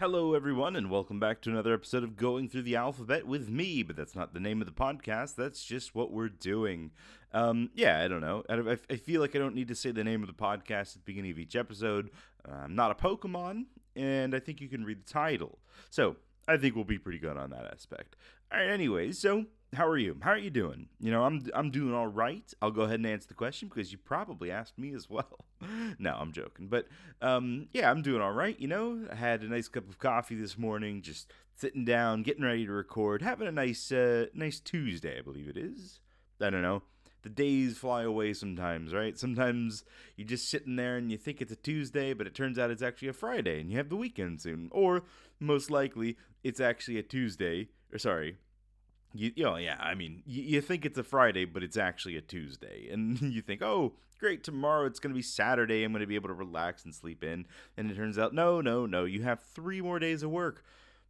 Hello, everyone, and welcome back to another episode of Going Through the Alphabet with me. But that's not the name of the podcast. That's just what we're doing. Um, yeah, I don't know. I, I feel like I don't need to say the name of the podcast at the beginning of each episode. I'm not a Pokemon, and I think you can read the title. So I think we'll be pretty good on that aspect. All right, anyways, so how are you? How are you doing? You know, I'm I'm doing all right. I'll go ahead and answer the question because you probably asked me as well. no, I'm joking, but um, yeah, I'm doing all right. You know, I had a nice cup of coffee this morning, just sitting down, getting ready to record, having a nice uh, nice Tuesday, I believe it is. I don't know. The days fly away sometimes, right? Sometimes you're just sitting there and you think it's a Tuesday, but it turns out it's actually a Friday and you have the weekend soon. Or most likely, it's actually a Tuesday, or sorry, you, you know, yeah, I mean, you, you think it's a Friday, but it's actually a Tuesday. And you think, oh, great, tomorrow it's going to be Saturday. I'm going to be able to relax and sleep in. And it turns out, no, no, no, you have three more days of work.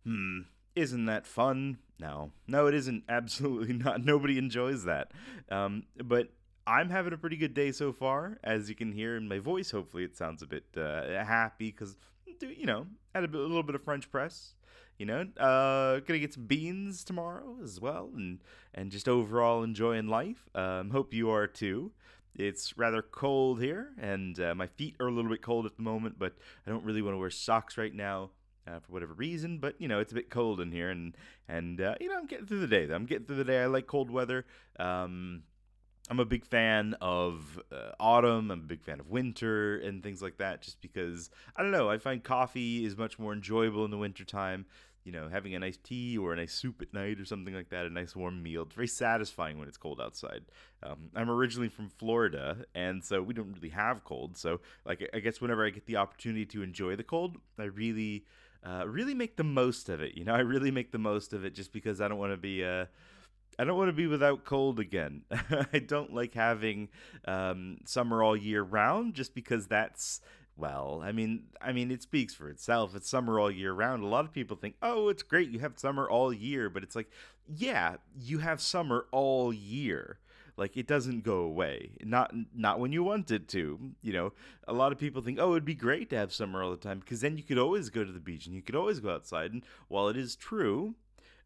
Hmm, isn't that fun? No, no, it isn't. Absolutely not. Nobody enjoys that. Um, but I'm having a pretty good day so far. As you can hear in my voice, hopefully it sounds a bit uh, happy because, you know, had a, bit, a little bit of French press you know uh gonna get some beans tomorrow as well and and just overall enjoying life. Um hope you are too. It's rather cold here and uh, my feet are a little bit cold at the moment but i don't really want to wear socks right now uh, for whatever reason but you know it's a bit cold in here and and uh, you know i'm getting through the day though. I'm getting through the day. I like cold weather. Um I'm a big fan of uh, autumn. I'm a big fan of winter and things like that, just because I don't know. I find coffee is much more enjoyable in the wintertime you know, having a nice tea or a nice soup at night or something like that, a nice warm meal. It's very satisfying when it's cold outside. Um, I'm originally from Florida, and so we don't really have cold. So, like, I guess whenever I get the opportunity to enjoy the cold, I really, uh, really make the most of it. You know, I really make the most of it just because I don't want to be. Uh, I don't want to be without cold again. I don't like having um, summer all year round just because that's well. I mean, I mean, it speaks for itself. It's summer all year round. A lot of people think, "Oh, it's great. You have summer all year," but it's like, yeah, you have summer all year. Like it doesn't go away. Not not when you want it to. You know, a lot of people think, "Oh, it'd be great to have summer all the time because then you could always go to the beach and you could always go outside." And while it is true,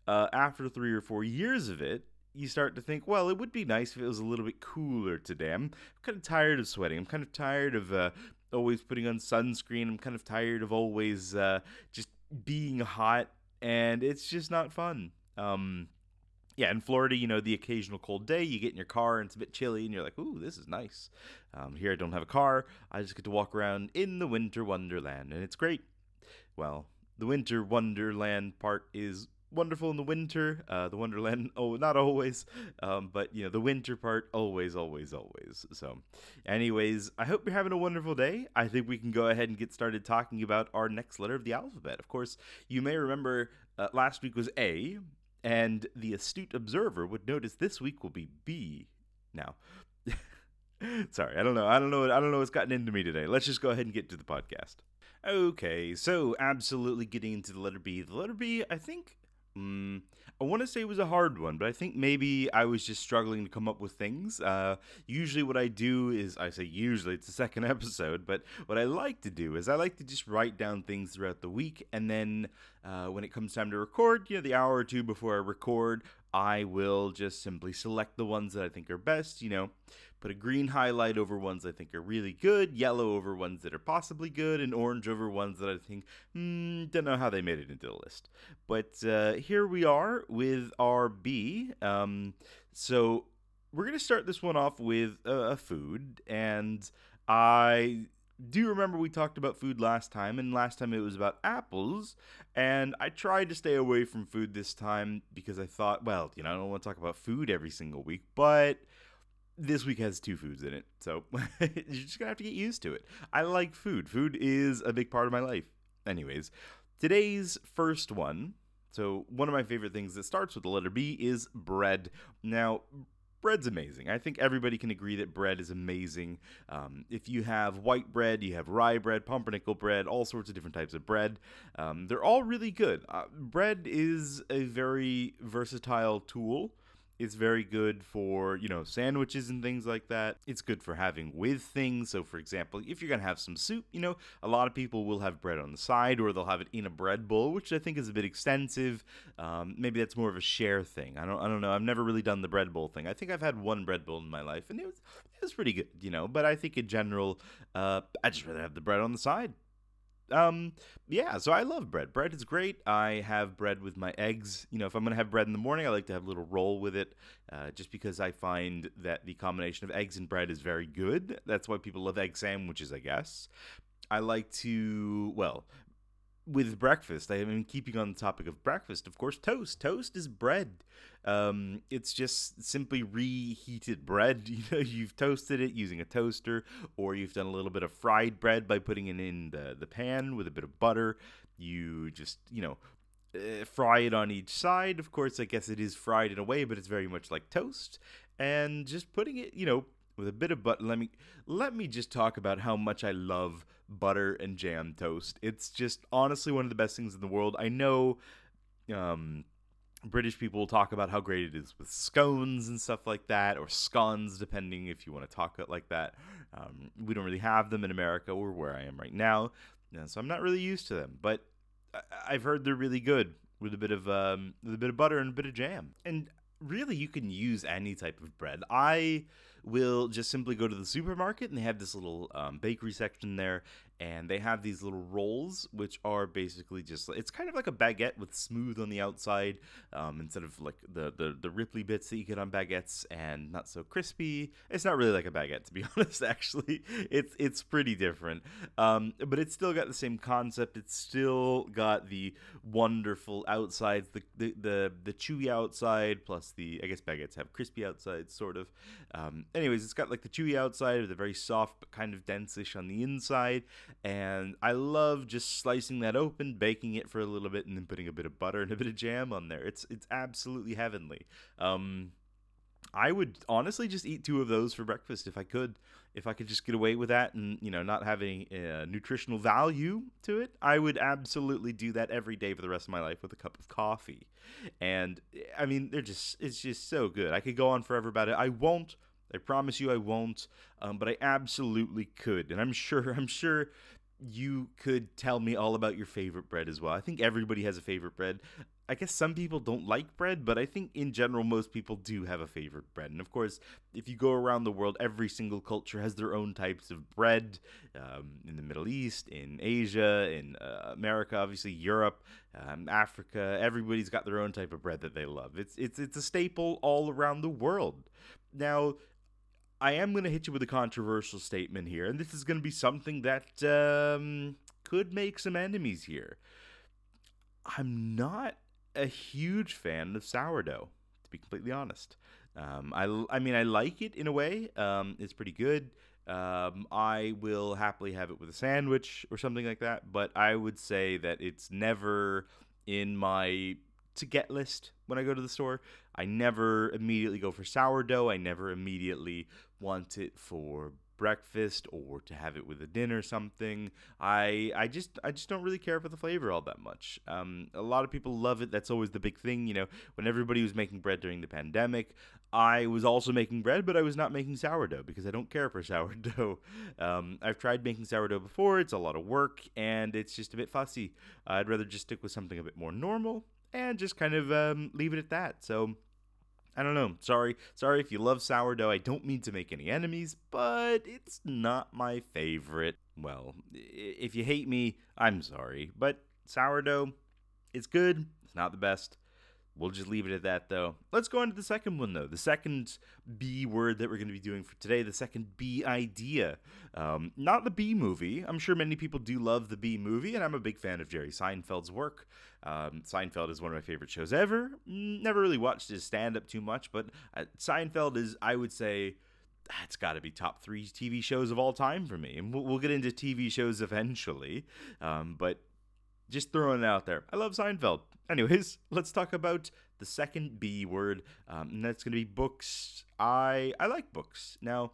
uh, after three or four years of it, you start to think, well, it would be nice if it was a little bit cooler today. I'm kind of tired of sweating. I'm kind of tired of uh, always putting on sunscreen. I'm kind of tired of always uh, just being hot, and it's just not fun. Um, yeah, in Florida, you know, the occasional cold day, you get in your car and it's a bit chilly, and you're like, ooh, this is nice. Um, here, I don't have a car. I just get to walk around in the winter wonderland, and it's great. Well, the winter wonderland part is wonderful in the winter. Uh, the Wonderland, oh, not always, um, but you know the winter part, always, always, always. So, anyways, I hope you're having a wonderful day. I think we can go ahead and get started talking about our next letter of the alphabet. Of course, you may remember uh, last week was A, and the astute observer would notice this week will be B. Now. Sorry, I don't know. I don't know. I don't know what's gotten into me today. Let's just go ahead and get to the podcast. Okay, so absolutely getting into the letter B. The letter B, I think, Mm, I want to say it was a hard one, but I think maybe I was just struggling to come up with things. Uh, usually, what I do is I say usually it's the second episode, but what I like to do is I like to just write down things throughout the week, and then uh, when it comes time to record, you know, the hour or two before I record, I will just simply select the ones that I think are best. You know, put a green highlight over ones I think are really good, yellow over ones that are possibly good, and orange over ones that I think, hmm, don't know how they made it into the list. But uh, here we are with our B. Um, so we're going to start this one off with a food, and I do you remember we talked about food last time, and last time it was about apples. And I tried to stay away from food this time because I thought, well, you know, I don't want to talk about food every single week, but this week has two foods in it, so you're just gonna have to get used to it. I like food. Food is a big part of my life. Anyways, today's first one. So one of my favorite things that starts with the letter B is bread. Now, bread's amazing. I think everybody can agree that bread is amazing. Um, if you have white bread, you have rye bread, pumpernickel bread, all sorts of different types of bread. Um, they're all really good. Uh, bread is a very versatile tool It's very good for, you know, sandwiches and things like that. It's good for having with things. So, for example, if you're going to have some soup, you know, a lot of people will have bread on the side or they'll have it in a bread bowl, which I think is a bit extensive. Um, maybe that's more of a share thing. I don't, I don't know. I've never really done the bread bowl thing. I think I've had one bread bowl in my life and it was, it was pretty good, you know, but I think in general, uh, I just rather have the bread on the side um yeah so i love bread. Bread is great. I have bread with my eggs. You know if i'm gonna have bread in the morning i like to have a little roll with it uh, just because i find that the combination of eggs and bread is very good. That's why people love egg sandwiches i guess. I like to well with breakfast, I mean, keeping on the topic of breakfast, of course, toast. Toast is bread. Um, it's just simply reheated bread. You know, you've toasted it using a toaster, or you've done a little bit of fried bread by putting it in the, the pan with a bit of butter. You just, you know, uh, fry it on each side. Of course, I guess it is fried in a way, but it's very much like toast. And just putting it, you know, with a bit of butter. Let me let me just talk about how much I love butter and jam toast. It's just honestly one of the best things in the world. I know um, British people talk about how great it is with scones and stuff like that, or scones, depending if you want to talk it like that. Um, we don't really have them in America or where I am right now, so I'm not really used to them. But I've heard they're really good with a bit of um, with a bit of butter and a bit of jam. And really, you can use any type of bread. I will just simply go to the supermarket and they have this little um, bakery section there and they have these little rolls which are basically just it's kind of like a baguette with smooth on the outside um, instead of like the, the the ripply bits that you get on baguettes and not so crispy. It's not really like a baguette to be honest actually. It's it's pretty different. Um, but it's still got the same concept. It's still got the wonderful outsides the the the, the chewy outside plus the i guess baguettes have crispy outsides sort of. Um, anyways it's got like the chewy outside with a very soft but kind of dense-ish on the inside and I love just slicing that open, baking it for a little bit, and then putting a bit of butter and a bit of jam on there. It's it's absolutely heavenly. Um, I would honestly just eat two of those for breakfast if I could. If I could just get away with that and you know not having a nutritional value to it, I would absolutely do that every day for the rest of my life with a cup of coffee. And I mean, they're just it's just so good. I could go on forever about it. I won't I promise you I won't, um, but I absolutely could, and I'm sure I'm sure you could tell me all about your favorite bread as well. I think everybody has a favorite bread. I guess some people don't like bread, but I think in general most people do have a favorite bread. And of course, if you go around the world, every single culture has their own types of bread. Um, in the Middle East, in Asia, in uh, America, obviously Europe, um, Africa, everybody's got their own type of bread that they love. It's it's it's a staple all around the world. Now, I am going to hit you with a controversial statement here, and this is going to be something that um, could make some enemies here. I'm not a huge fan of sourdough, to be completely honest. Um, I, I mean, I like it in a way. Um, it's pretty good. Um, I will happily have it with a sandwich or something like that, but I would say that it's never in my to get list when I go to the store. I never immediately go for sourdough. I never immediately want it for breakfast or to have it with a dinner or something. I I just I just don't really care for the flavor all that much. Um, a lot of people love it. That's always the big thing, you know. When everybody was making bread during the pandemic, I was also making bread, but I was not making sourdough because I don't care for sourdough. Um, I've tried making sourdough before. It's a lot of work and it's just a bit fussy. I'd rather just stick with something a bit more normal and just kind of um, leave it at that. So I don't know. Sorry, sorry if you love sourdough. I don't mean to make any enemies, but it's not my favorite. Well, if you hate me, I'm sorry, but sourdough, it's good. It's not the best. We'll just leave it at that, though. Let's go on to the second one, though. The second B word that we're going to be doing for today, the second B idea. Um, not the B movie. I'm sure many people do love the B movie, and I'm a big fan of Jerry Seinfeld's work. Um, Seinfeld is one of my favorite shows ever. Never really watched his stand up too much, but uh, Seinfeld is, I would say, that's got to be top three TV shows of all time for me. And we'll, we'll get into TV shows eventually. Um, but just throwing it out there. I love Seinfeld. Anyways, let's talk about the second B word, um, and that's going to be books. I I like books. Now,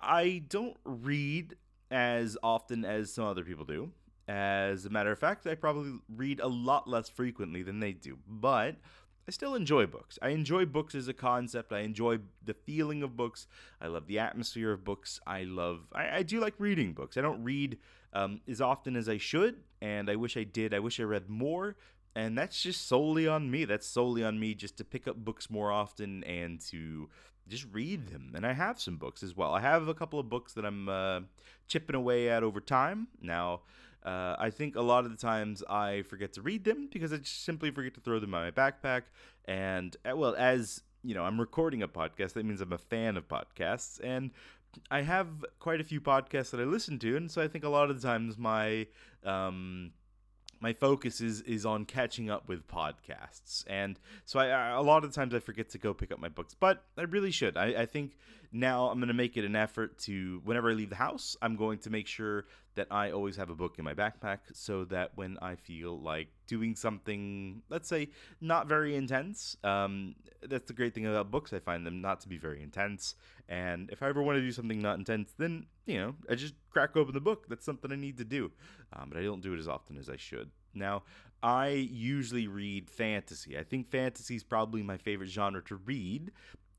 I don't read as often as some other people do. As a matter of fact, I probably read a lot less frequently than they do. But I still enjoy books. I enjoy books as a concept. I enjoy the feeling of books. I love the atmosphere of books. I love, I, I do like reading books. I don't read um, as often as I should, and I wish I did. I wish I read more, and that's just solely on me. That's solely on me just to pick up books more often and to just read them. And I have some books as well. I have a couple of books that I'm uh, chipping away at over time. Now, uh, I think a lot of the times I forget to read them because I just simply forget to throw them in my backpack. And, uh, well, as you know, I'm recording a podcast. That means I'm a fan of podcasts. And I have quite a few podcasts that I listen to. And so I think a lot of the times my. Um, my focus is is on catching up with podcasts and so I, I, a lot of the times i forget to go pick up my books but i really should i, I think now i'm going to make it an effort to whenever i leave the house i'm going to make sure that i always have a book in my backpack so that when i feel like doing something let's say not very intense um, that's the great thing about books. I find them not to be very intense. And if i ever want to do something not intense then you know i just crack open the book. That's something i need to do. Um, but i don't do it as often as i should. Now, I usually read fantasy. I think fantasy is probably my favorite genre to read,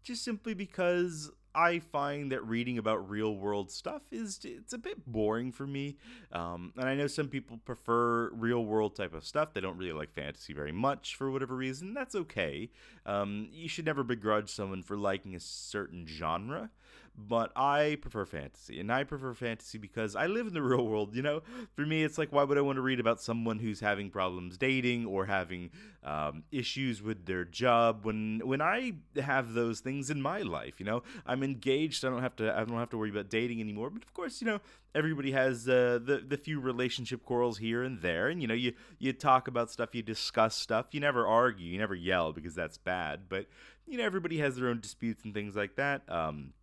just simply because I find that reading about real world stuff is it's a bit boring for me. Um, and I know some people prefer real world type of stuff. They don't really like fantasy very much for whatever reason. That's okay. Um, you should never begrudge someone for liking a certain genre but I prefer fantasy. And I prefer fantasy because I live in the real world, you know? For me, it's like, why would I want to read about someone who's having problems dating or having um, issues with their job when when I have those things in my life, you know? I'm engaged, I don't have to I don't have to worry about dating anymore. But of course, you know, everybody has uh, the the few relationship quarrels here and there, and you know, you you talk about stuff, you discuss stuff, you never argue, you never yell because that's bad, but you know, everybody has their own disputes and things like that. Um,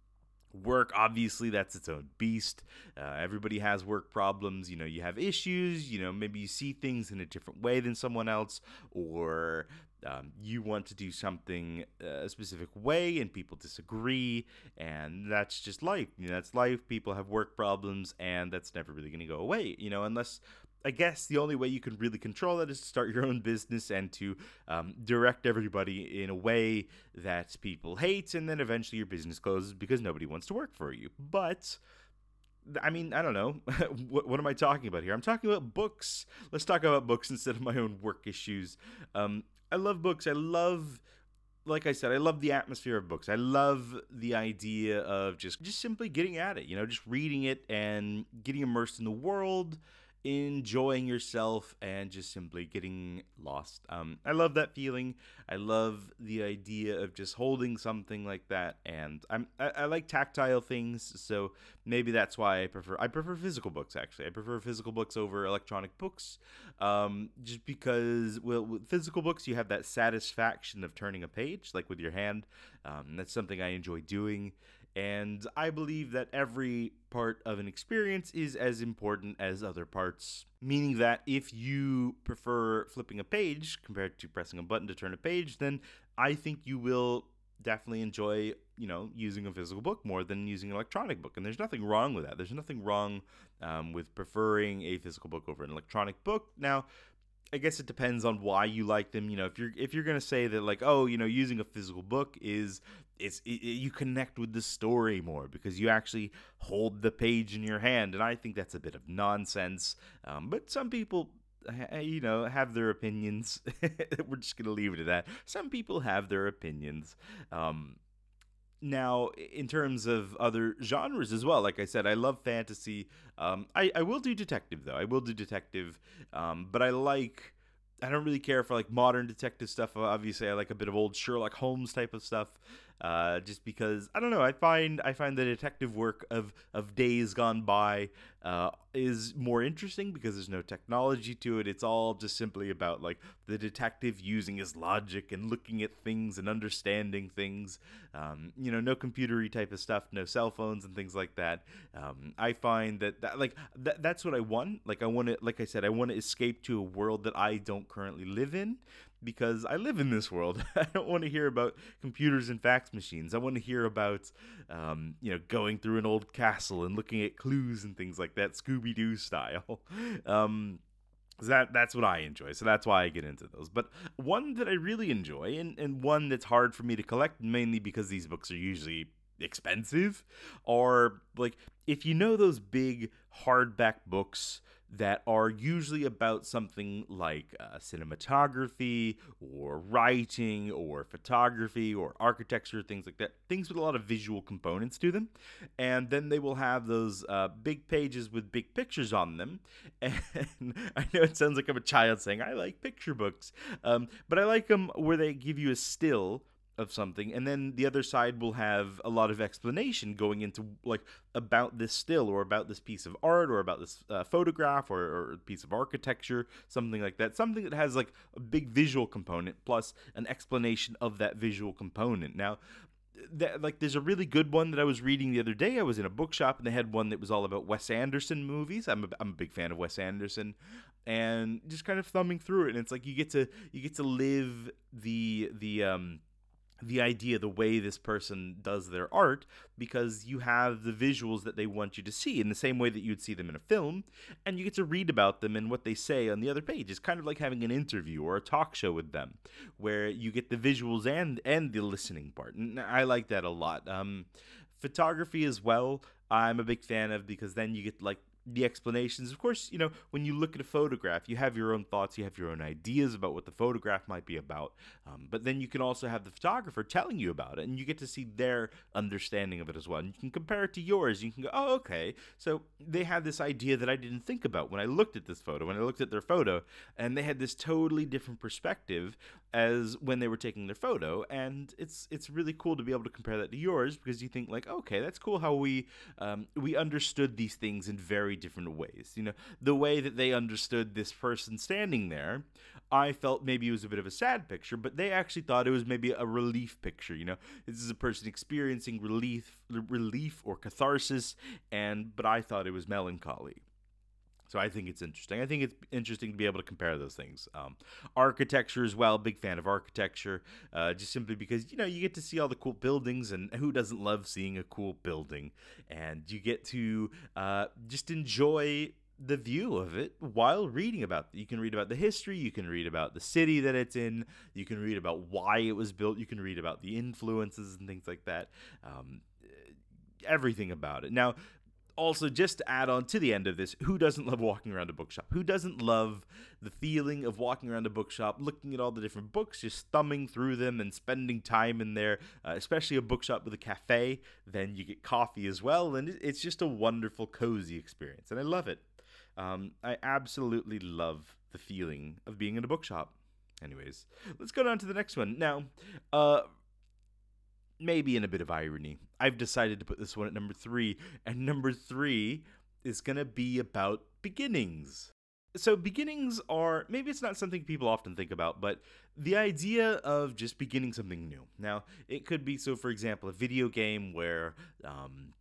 work obviously that's its own beast. Uh, everybody has work problems. You know you have issues. You know maybe you see things in a different way than someone else or um, you want to do something uh, a specific way and people disagree and that's just life. You know that's life. People have work problems and that's never really going to go away you know unless I guess the only way you can really control that is to start your own business and to um, direct everybody in a way that people hate, and then eventually your business closes because nobody wants to work for you. But I mean, I don't know. what, what, am I talking about here? I'm talking about books. Let's talk about books instead of my own work issues. Um, I love books. I love, like I said, I love the atmosphere of books. I love the idea of just just simply getting at it. You know, just reading it and getting immersed in the world enjoying yourself and just simply getting lost. Um, I love that feeling. I love the idea of just holding something like that, and I'm I, I, like tactile things, so maybe that's why I prefer I prefer physical books. Actually, I prefer physical books over electronic books, um, just because well, with physical books you have that satisfaction of turning a page, like with your hand. Um, that's something I enjoy doing. And I believe that every part of an experience is as important as other parts. Meaning that if you prefer flipping a page compared to pressing a button to turn a page, then I think you will definitely enjoy, you know, using a physical book more than using an electronic book. And there's nothing wrong with that. There's nothing wrong um, with preferring a physical book over an electronic book. Now, I guess it depends on why you like them. You know, if you're if you're gonna say that like, oh, you know, using a physical book is it's it, you connect with the story more because you actually hold the page in your hand, and I think that's a bit of nonsense. Um, but some people you know, have their opinions. We're just going to leave it at that. Some people have their opinions. Um, now, in terms of other genres as well, like I said, I love fantasy. Um, I, I will do detective, though. I will do detective, um, but I like. I don't really care for like modern detective stuff. Obviously, I like a bit of old Sherlock Holmes type of stuff uh, just because I don't know. I find I find the detective work of of days gone by uh, is more interesting because there's no technology to it. It's all just simply about like the detective using his logic and looking at things and understanding things. Um, you know, no computery type of stuff, no cell phones and things like that. Um, I find that, that like that, that's what I want. Like I want to, like I said, I want to escape to a world that I don't currently live in because I live in this world. I don't want to hear about computers and fax machines. I want to hear about, um, you know, going through an old castle and looking at clues and things like that, Scooby Doo style. Um, that that's what I enjoy. So that's why I get into those. But one that I really enjoy and, and one that's hard for me to collect mainly because these books are usually expensive are like if you know those big hardback books that are usually about something like uh, cinematography or writing or photography or architecture, things like that. Things with a lot of visual components to them. And then they will have those uh, big pages with big pictures on them. And I know it sounds like I'm a child saying, I like picture books, um, but I like them where they give you a still of something and then the other side will have a lot of explanation going into like about this still or about this piece of art or about this uh, photograph or, or piece of architecture something like that something that has like a big visual component plus an explanation of that visual component now that, like there's a really good one that I was reading the other day. I was in a bookshop and they had one that was all about Wes Anderson movies. I'm a, I'm a big fan of Wes Anderson, and just kind of thumbing through it. And it's like you get to you get to live the the um the idea, the way this person does their art, because you have the visuals that they want you to see in the same way that you'd see them in a film, and you get to read about them and what they say on the other page. It's kind of like having an interview or a talk show with them, where you get the visuals and and the listening part. And I like that a lot. Um, photography as well. I'm a big fan of because then you get like the explanations. Of course, you know, when you look at a photograph, you have your own thoughts, you have your own ideas about what the photograph might be about. Um, but then you can also have the photographer telling you about it, and you get to see their understanding of it as well. And you can compare it to yours. You can go, oh, okay. So they had this idea that I didn't think about when I looked at this photo, when I looked at their photo, and they had this totally different perspective as when they were taking their photo. And it's it's really cool to be able to compare that to yours because you think like, okay, that's cool how we um, we understood these things in very different ways. You know, the way that they understood this person standing there, I felt maybe it was a bit of a sad picture, but they actually thought it was maybe a relief picture. You know, this is a person experiencing relief, relief or catharsis, and but I thought it was melancholy. So I think it's interesting. I think it's interesting to be able to compare those things. Um, architecture as well, big fan of architecture, uh, just simply because you know you get to see all the cool buildings, and who doesn't love seeing a cool building? And you get to uh, just enjoy the view of it while reading about. You can read about the history, you can read about the city that it's in, you can read about why it was built, you can read about the influences and things like that. Um, everything about it. Now, also just to add on to the end of this who doesn't love walking around a bookshop? Who doesn't love the feeling of walking around a bookshop looking at all the different books just thumbing through them and spending time in there uh, especially a bookshop with a cafe then you get coffee as well and it's just a wonderful cozy experience and i love it. Um, i absolutely love the feeling of being in a bookshop. Anyways let's go down to the next one. Now uh maybe in a bit of irony, I've decided to put this one at number three, and number three is going to be about beginnings. So, beginnings are maybe it's not something people often think about, but the idea of just beginning something new. Now, it could be so, for example, a video game where um,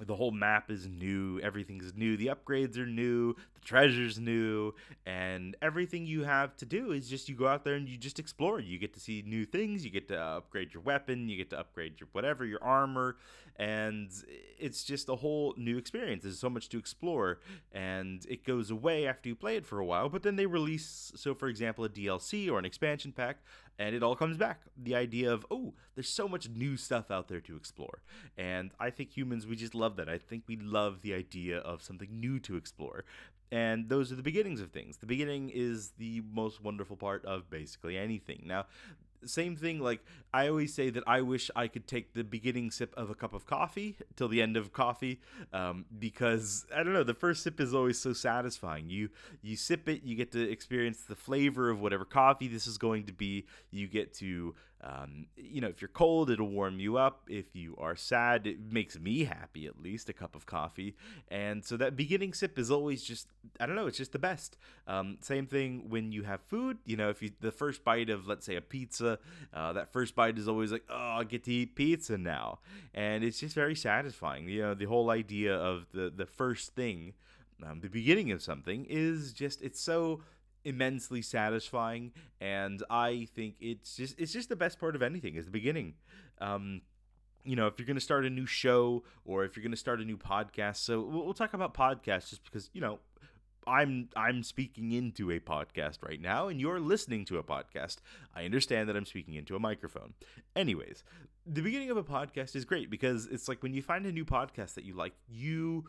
the whole map is new everything's new the upgrades are new the treasures new and everything you have to do is just you go out there and you just explore. You get to see new things you get to upgrade your weapon you get to upgrade your whatever your armor and it's just a whole new experience. There's so much to explore and it goes away after you play it for a while but then they release so for example a DLC or an expansion pack and it all comes back. The idea of oh there's so much new stuff out there to explore. And i think humans we just love that. I think we love the idea of something new to explore. And those are the beginnings of things. The beginning is the most wonderful part of basically anything. Now same thing like i always say that i wish i could take the beginning sip of a cup of coffee till the end of coffee um, because i don't know the first sip is always so satisfying. You you sip it you get to experience the flavor of whatever coffee this is going to be. You get to um, you know, if you're cold, it'll warm you up. If you are sad, it makes me happy at least, a cup of coffee. And so that beginning sip is always just, I don't know, it's just the best. Um, same thing when you have food. You know, if you, the first bite of, let's say, a pizza, uh, that first bite is always like, oh, I get to eat pizza now. And it's just very satisfying. You know, the whole idea of the, the first thing, um, the beginning of something is just, it's so immensely satisfying and i think it's just it's just the best part of anything is the beginning um you know if you're going to start a new show or if you're going to start a new podcast so we'll, we'll talk about podcasts just because you know I'm I'm speaking into a podcast right now and you're listening to a podcast. I understand that I'm speaking into a microphone. Anyways, the beginning of a podcast is great because it's like when you find a new podcast that you like, you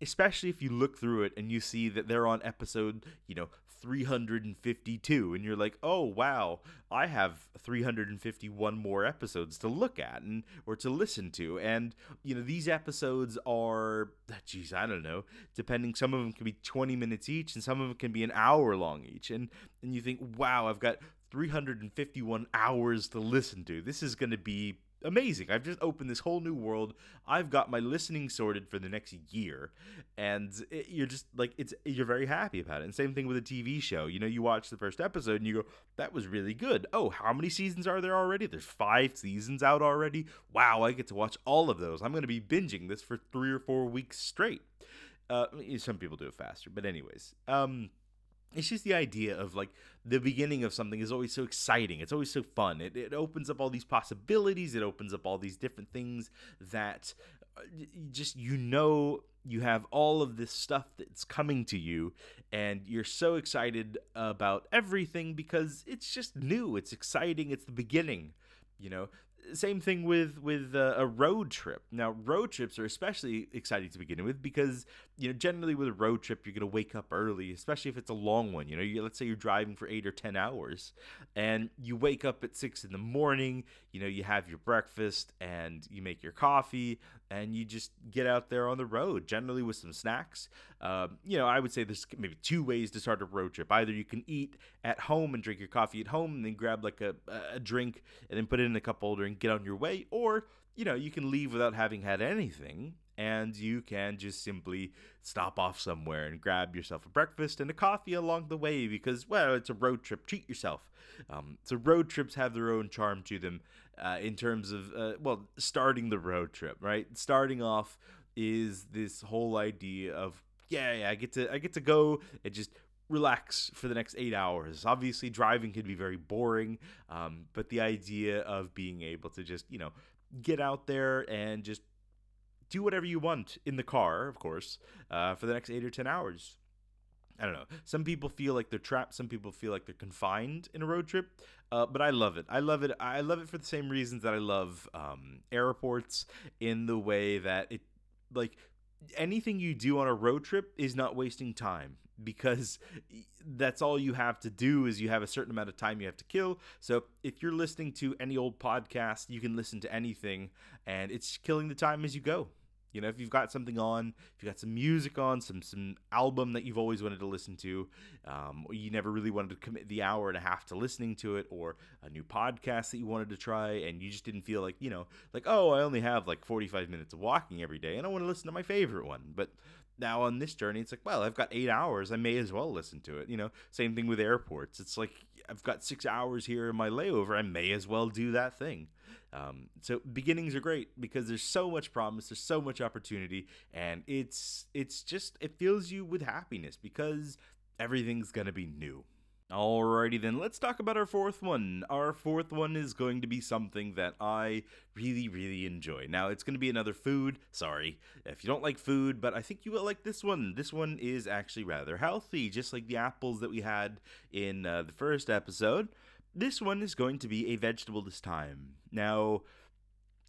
especially if you look through it and you see that they're on episode, you know, 352 and you're like, "Oh, wow, I have 351 more episodes to look at and or to listen to." And, you know, these episodes are geez, I don't know, depending some of them can be 20 minutes each and some of them can be an hour long each. And and you think, "Wow, I've got 351 hours to listen to. This is going to be amazing. I've just opened this whole new world. I've got my listening sorted for the next year, and it, you're just like it's you're very happy about it. And same thing with a TV show. You know, you watch the first episode and you go, "That was really good." Oh, how many seasons are there already? There's five seasons out already. Wow, I get to watch all of those. I'm going to be binging this for three or four weeks straight. Uh, some people do it faster, but anyways, um it's just the idea of like the beginning of something is always so exciting. It's always so fun. It, it opens up all these possibilities. It opens up all these different things that uh, just you know you have all of this stuff that's coming to you and you're so excited about everything because it's just new. It's exciting. It's the beginning you know same thing with with uh, a road trip. Now, road trips are especially exciting to begin with because you know generally with a road trip you're gonna wake up early, especially if it's a long one. You know, you, let's say you're driving for eight or ten hours, and you wake up at six in the morning. You know, you have your breakfast and you make your coffee, and you just get out there on the road, generally with some snacks. Um, you know, I would say there's maybe two ways to start a road trip. Either you can eat at home and drink your coffee at home, and then grab like a, a drink and then put it in a cup holder and get on your way, or you know, you can leave without having had anything and you can just simply stop off somewhere and grab yourself a breakfast and a coffee along the way because, well, it's a road trip. Treat yourself. Um, so, road trips have their own charm to them uh, in terms of, uh, well, starting the road trip, right? Starting off is this whole idea of, yeah, yeah, I get to, I get to go and just relax for the next eight hours. Obviously, driving can be very boring, um, but the idea of being able to just, you know, get out there and just do whatever you want in the car, of course, uh, for the next eight or ten hours. I don't know. Some people feel like they're trapped. Some people feel like they're confined in a road trip. Uh, but I love it. I love it. I love it for the same reasons that I love um, airports in the way that it, like, anything you do on a road trip is not wasting time because that's all you have to do is you have a certain amount of time you have to kill. So if you're listening to any old podcast, you can listen to anything and it's killing the time as you go. You know, if you've got something on, if you got some music on, some some album that you've always wanted to listen to, um, you never really wanted to commit the hour and a half to listening to it, or a new podcast that you wanted to try, and you just didn't feel like, you know, like oh, I only have like 45 minutes of walking every day, and I want to listen to my favorite one. But now on this journey, it's like, well, I've got eight hours, I may as well listen to it. You know, same thing with airports. It's like I've got six hours here in my layover, I may as well do that thing. Um, so beginnings are great because there's so much promise, there's so much opportunity, and it's it's just it fills you with happiness because everything's gonna be new. Alrighty then, let's talk about our fourth one. Our fourth one is going to be something that I really, really enjoy. Now, it's going to be another food. Sorry if you don't like food, but I think you will like this one. This one is actually rather healthy, just like the apples that we had in uh, the first episode. This one is going to be a vegetable this time. Now,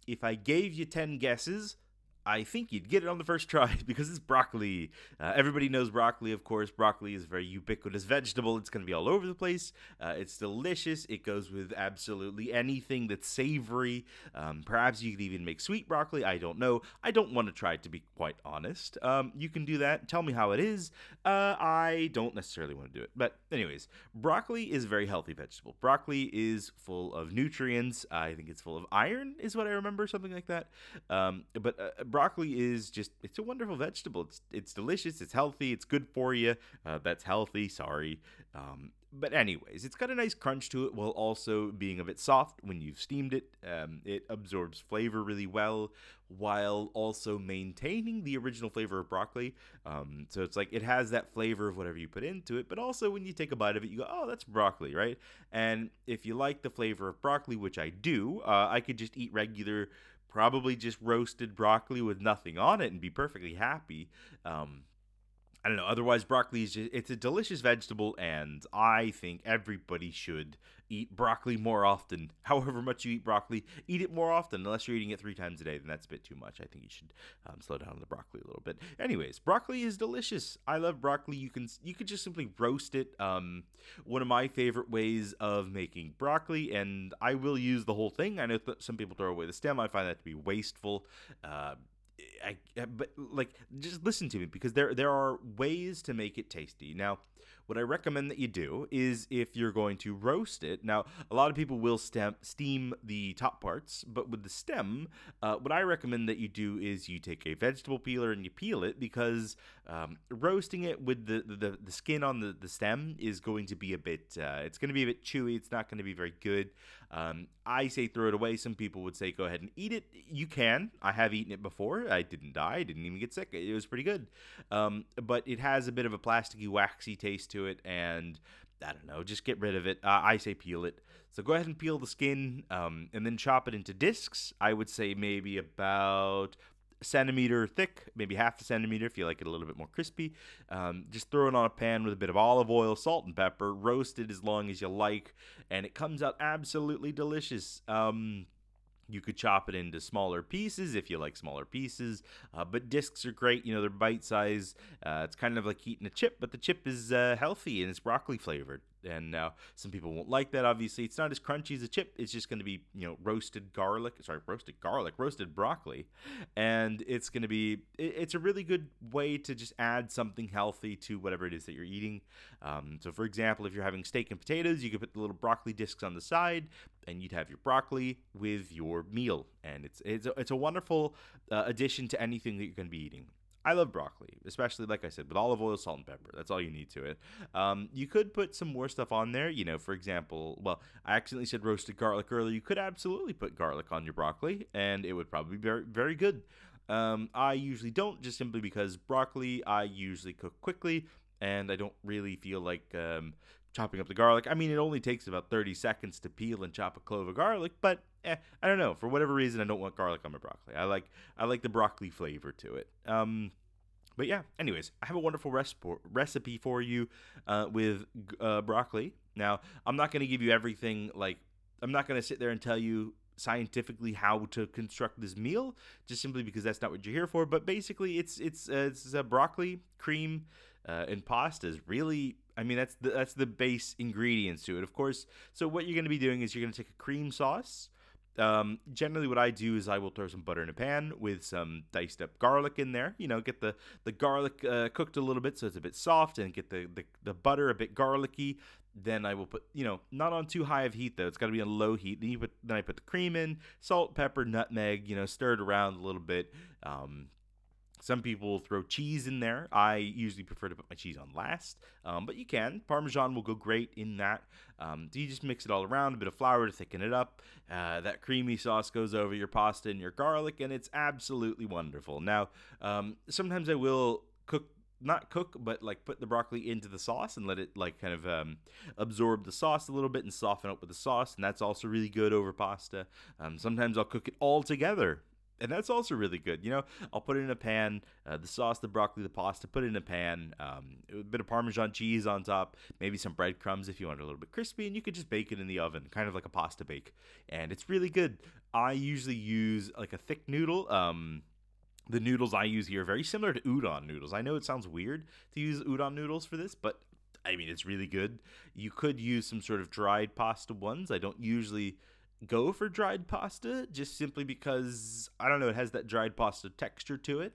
if I gave you 10 guesses, I think you'd get it on the first try because it's broccoli. Uh, everybody knows broccoli, of course. Broccoli is a very ubiquitous vegetable. It's going to be all over the place. Uh, it's delicious. It goes with absolutely anything that's savory. Um, perhaps you could even make sweet broccoli. I don't know. I don't want to try it, to be quite honest. Um, you can do that. Tell me how it is. Uh, I don't necessarily want to do it. But, anyways, broccoli is a very healthy vegetable. Broccoli is full of nutrients. I think it's full of iron, is what I remember, something like that. Um, but uh, broccoli is just it's a wonderful vegetable. It's it's delicious, it's healthy, it's good for you. Uh, that's healthy, sorry. Um, but anyways, it's got a nice crunch to it while also being a bit soft when you've steamed it. Um, it absorbs flavor really well while also maintaining the original flavor of broccoli. Um, so it's like it has that flavor of whatever you put into it, but also when you take a bite of it, you go, "Oh, that's broccoli," right? And if you like the flavor of broccoli, which I do, uh, I could just eat regular probably just roasted broccoli with nothing on it and be perfectly happy. Um, I don't know. Otherwise, broccoli is just, it's a delicious vegetable, and I think everybody should eat broccoli more often. However much you eat broccoli, eat it more often. Unless you're eating it three times a day, then that's a bit too much. I think you should um, slow down on the broccoli a little bit. Anyways, broccoli is delicious. I love broccoli. You can you could just simply roast it. Um, one of my favorite ways of making broccoli, and I will use the whole thing. I know that some people throw away the stem. I find that to be wasteful. Uh, I, but like just listen to me because there there are ways to make it tasty. Now, what I recommend that you do is if you're going to roast it. Now, a lot of people will stem, steam the top parts, but with the stem, uh, what I recommend that you do is you take a vegetable peeler and you peel it because um, roasting it with the, the, the skin on the, the stem is going to be a bit, uh, it's going to be a bit chewy. It's not going to be very good. Um, I say throw it away. Some people would say go ahead and eat it. You can. I have eaten it before. I didn't die. I didn't even get sick. It was pretty good. Um, but it has a bit of a plasticky, waxy taste to it, and I don't know. Just get rid of it. Uh, I say peel it. So go ahead and peel the skin, um, and then chop it into discs. I would say maybe about centimeter thick, maybe half a centimeter if you like it a little bit more crispy. Um, just throw it on a pan with a bit of olive oil, salt, and pepper. Roast it as long as you like, and it comes out absolutely delicious. Um, you could chop it into smaller pieces if you like smaller pieces, uh, but discs are great. You know, they're bite size. Uh, it's kind of like eating a chip, but the chip is uh, healthy and it's broccoli flavored and now some people won't like that obviously. It's not as crunchy as a chip. It's just going to be you know roasted garlic sorry roasted garlic roasted broccoli. And it's going to be it's a really good way to just add something healthy to whatever it is that you're eating. Um, so for example if you're having steak and potatoes you could put the little broccoli discs on the side and you'd have your broccoli with your meal. And it's it's a, it's a wonderful uh, addition to anything that you're going to be eating I love broccoli, especially like I said, with olive oil, salt, and pepper. That's all you need to it. Um, you could put some more stuff on there. You know, for example, well, I accidentally said roasted garlic earlier. You could absolutely put garlic on your broccoli, and it would probably be very, very good. Um, I usually don't, just simply because broccoli I usually cook quickly, and I don't really feel like um, chopping up the garlic. I mean, it only takes about 30 seconds to peel and chop a clove of garlic, but eh, I don't know. For whatever reason, I don't want garlic on my broccoli. I like I like the broccoli flavor to it. Um, but yeah, anyways, I have a wonderful recipe for you uh, with uh, broccoli. Now, I'm not going to give you everything. Like, I'm not going to sit there and tell you scientifically how to construct this meal, just simply because that's not what you're here for. But basically, it's it's uh, it's broccoli, cream, uh, and pasta is really I mean, that's the, that's the base ingredients to it, of course. So what you're going to be doing is you're going to take a cream sauce. Um, generally, what I do is I will throw some butter in a pan with some diced up garlic in there. You know, get the the garlic uh, cooked a little bit so it's a bit soft, and get the, the the butter a bit garlicky. Then I will put, you know, not on too high of heat though. It's got to be on low heat. Then you put, then I put the cream in, salt, pepper, nutmeg. You know, stir it around a little bit. Um, some people throw cheese in there. I usually prefer to put my cheese on last, um, but you can. Parmesan will go great in that. Um, so you just mix it all around, a bit of flour to thicken it up. Uh, that creamy sauce goes over your pasta and your garlic, and it's absolutely wonderful. Now, um, sometimes I will cook not cook, but like put the broccoli into the sauce and let it like kind of um, absorb the sauce a little bit and soften up with the sauce, and that's also really good over pasta. Um, sometimes I'll cook it all together and that's also really good. You know, I'll put it in a pan, uh, the sauce, the broccoli, the pasta, put it in a pan, um, a bit of Parmesan cheese on top, maybe some breadcrumbs if you want it a little bit crispy, and you could just bake it in the oven, kind of like a pasta bake, and it's really good. I usually use like a thick noodle. Um, the noodles I use here are very similar to udon noodles. I know it sounds weird to use udon noodles for this, but I mean it's really good. You could use some sort of dried pasta ones. I don't usually go for dried pasta just simply because I don't know it has that dried pasta texture to it.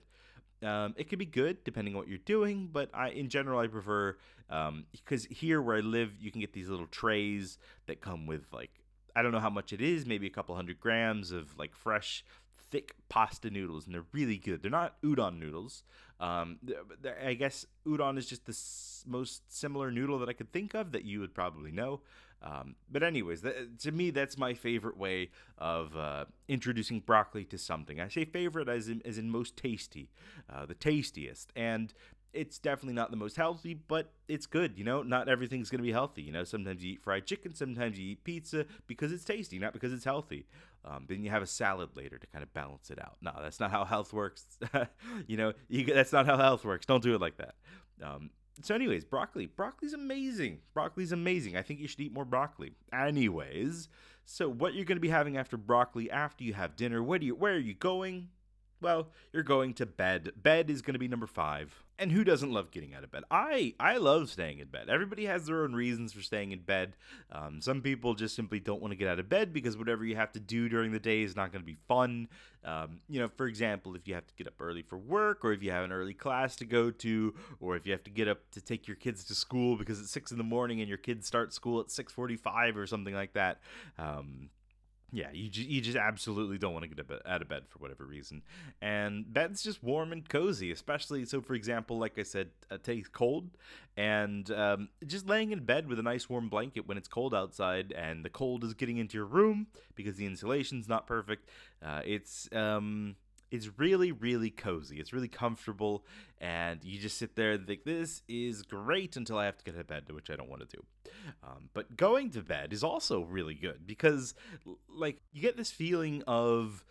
Um, it could be good depending on what you're doing, but I in general I prefer because um, here where I live you can get these little trays that come with like I don't know how much it is, maybe a couple hundred grams of like fresh thick pasta noodles, and they're really good. They're not udon noodles. Um, they're, they're, I guess udon is just the s- most similar noodle that I could think of that you would probably know. Um, but anyways, to me, that's my favorite way of uh, introducing broccoli to something. I say favorite as in, as in most tasty, uh, the tastiest, and it's definitely not the most healthy, but it's good. You know, not everything's going to be healthy. You know, sometimes you eat fried chicken, sometimes you eat pizza because it's tasty, not because it's healthy. Um, then you have a salad later to kind of balance it out. No, that's not how health works. you know, you, that's not how health works. Don't do it like that. Um, so, anyways, broccoli. Broccoli's amazing. Broccoli's amazing. I think you should eat more broccoli. Anyways, so what you're going to be having after broccoli after you have dinner? Where do you where are you going? Well, you're going to bed. Bed is going to be number five. And who doesn't love getting out of bed? I I love staying in bed. Everybody has their own reasons for staying in bed. Um, some people just simply don't want to get out of bed because whatever you have to do during the day is not going to be fun. Um, you know, for example, if you have to get up early for work, or if you have an early class to go to, or if you have to get up to take your kids to school because it's six in the morning and your kids start school at six forty-five or something like that. Um, yeah, you just, you just absolutely don't want to get out of bed for whatever reason. And bed's just warm and cozy, especially so. For example, like I said, it takes cold, and um, just laying in bed with a nice warm blanket when it's cold outside and the cold is getting into your room because the insulation's not perfect. Uh, it's um, it's really really cozy it's really comfortable and you just sit there and think this is great until i have to get to bed which i don't want to do um, but going to bed is also really good because like you get this feeling of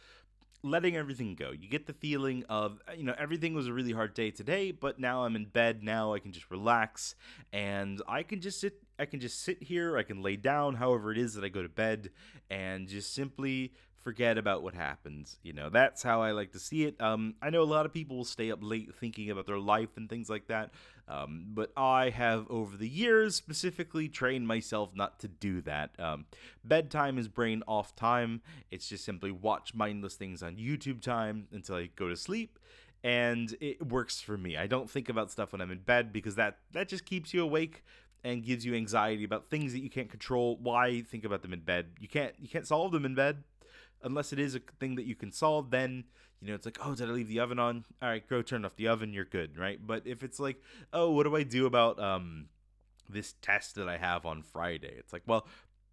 letting everything go. You get the feeling of, you know, everything was a really hard day today, but now I'm in bed. Now I can just relax and I can just sit I can just sit here, I can lay down however it is that I go to bed and just simply forget about what happens. You know, that's how I like to see it. Um, I know a lot of people will stay up late thinking about their life and things like that. Um, but I have, over the years, specifically trained myself not to do that. Um, bedtime is brain off time. It's just simply watch mindless things on YouTube time until I go to sleep and it works for me. I don't think about stuff when I'm in bed because that that just keeps you awake and gives you anxiety about things that you can't control. Why think about them in bed? You can't you can't solve them in bed unless it is a thing that you can solve, then you know it's like, oh, did I leave the oven on? All right, go turn off the oven. You're good, right? But if it's like, oh, what do I do about um this test that I have on Friday? It's like, well,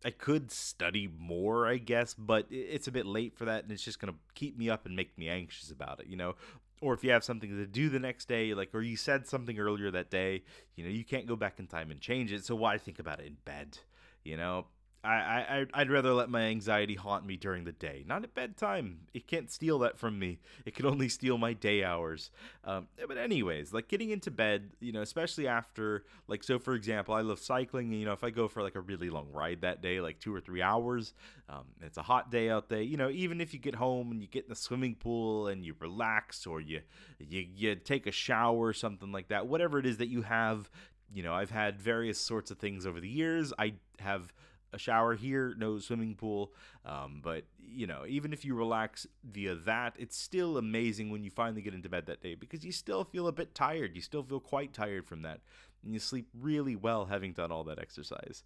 I could study more, I guess, but it's a bit late for that, and it's just gonna keep me up and make me anxious about it, you know. Or if you have something to do the next day, like, or you said something earlier that day, you know, you can't go back in time and change it. So why think about it in bed? You know, I, I I'd rather let my anxiety haunt me during the day, not at bedtime. It can't steal that from me. It can only steal my day hours. Um, but anyways, like getting into bed, you know, especially after like so. For example, I love cycling. You know, if I go for like a really long ride that day, like two or three hours, um, it's a hot day out there. You know, even if you get home and you get in the swimming pool and you relax or you you you take a shower or something like that, whatever it is that you have. You know, I've had various sorts of things over the years. I have a shower here, no swimming pool. Um, but you know, even if you relax via that, it's still amazing when you finally get into bed that day because you still feel a bit tired. You still feel quite tired from that, and you sleep really well having done all that exercise.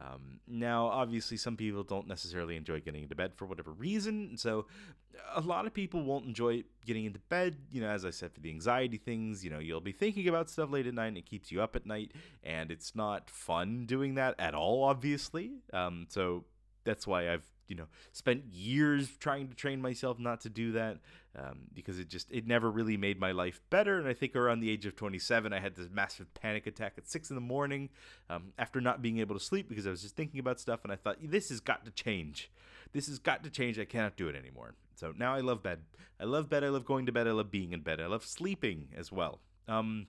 Um, now, obviously, some people don't necessarily enjoy getting into bed for whatever reason, so a lot of people won't enjoy getting into bed. You know, as I said, for the anxiety things, you know, you'll be thinking about stuff late at night, and it keeps you up at night, and it's not fun doing that at all, obviously. Um, so that's why I've you know spent years trying to train myself not to do that um, because it just it never really made my life better. And i think around the age of 27 i had this massive panic attack at 6 in the morning um, after not being able to sleep because i was just thinking about stuff. And i thought this has got to change. This has got to change. I cannot do it anymore. So now i love bed. I love bed. I love going to bed. I love being in bed. I love sleeping as well. Um,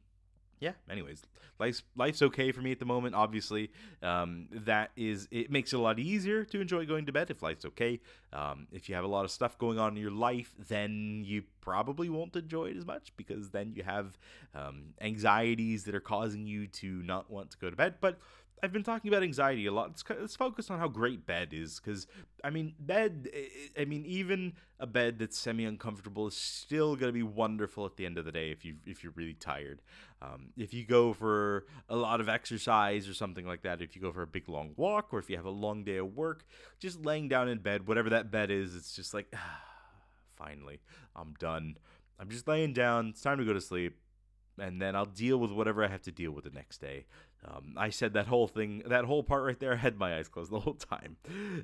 yeah anyways life's life's okay for me at the moment obviously um, that is it makes it a lot easier to enjoy going to bed if life's okay um, if you have a lot of stuff going on in your life then you probably won't enjoy it as much because then you have um, anxieties that are causing you to not want to go to bed but I've been talking about anxiety a lot. Let's, let's focus on how great bed is, because I mean, bed. I mean, even a bed that's semi uncomfortable is still gonna be wonderful at the end of the day if you if you're really tired. Um, if you go for a lot of exercise or something like that, if you go for a big long walk, or if you have a long day of work, just laying down in bed, whatever that bed is, it's just like, ah, finally, I'm done. I'm just laying down. It's time to go to sleep and then I'll deal with whatever I have to deal with the next day. Um, I said that whole thing, that whole part right there, I had my eyes closed the whole time.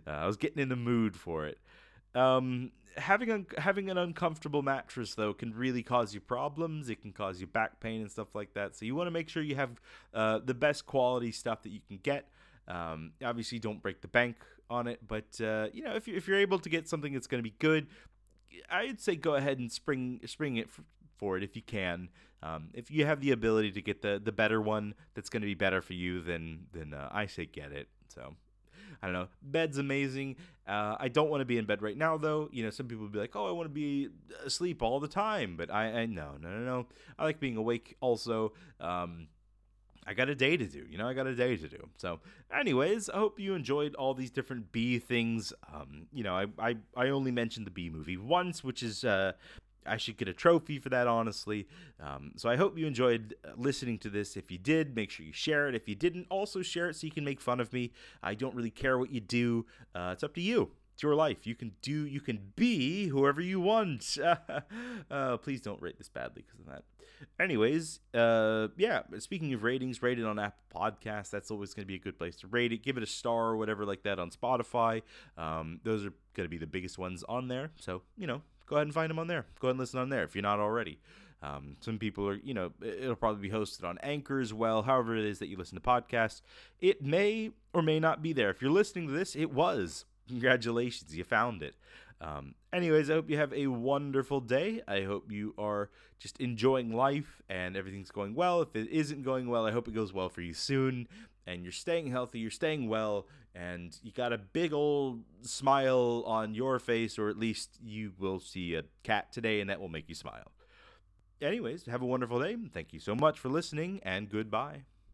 Uh, I was getting in the mood for it. Um, having a, having an uncomfortable mattress though can really cause you problems. It can cause you back pain and stuff like that. So you want to make sure you have uh, the best quality stuff that you can get. Um, obviously, don't break the bank on it, but uh, you know if you if you're able to get something that's going to be good, I'd say go ahead and spring spring it for it if you can. Um, if you have the ability to get the the better one, that's going to be better for you. Then then uh, I say get it. So. I don't know. Bed's amazing. Uh, I don't want to be in bed right now, though. You know, some people be like, "Oh, I want to be asleep all the time," but I, I no, no, no, no. I like being awake. Also, um, I got a day to do. You know, I got a day to do. So, anyways, I hope you enjoyed all these different B things. Um, you know, I, I, I only mentioned the Bee Movie once, which is uh, I should get a trophy for that, honestly. Um, so I hope you enjoyed uh, listening to this. If you did, make sure you share it. If you didn't, also share it so you can make fun of me. I don't really care what you do. Uh, it's up to you. It's your life. You can do. You can be whoever you want. uh, please don't rate this badly because of that. Anyways, uh, yeah. Speaking of ratings, rate it on Apple Podcasts. That's always going to be a good place to rate it. Give it a star or whatever like that on Spotify. Um, those are going to be the biggest ones on there. So you know, go ahead and find them on there. Go ahead and listen on there if you're not already. Um, some people are, you know, it'll probably be hosted on Anchor as well. However, it is that you listen to podcasts, it may or may not be there. If you're listening to this, it was. Congratulations, you found it. Um, anyways, I hope you have a wonderful day. I hope you are just enjoying life and everything's going well. If it isn't going well, I hope it goes well for you soon. And you're staying healthy, you're staying well, and you got a big old smile on your face, or at least you will see a cat today, and that will make you smile. Anyways, have a wonderful day. Thank you so much for listening, and goodbye.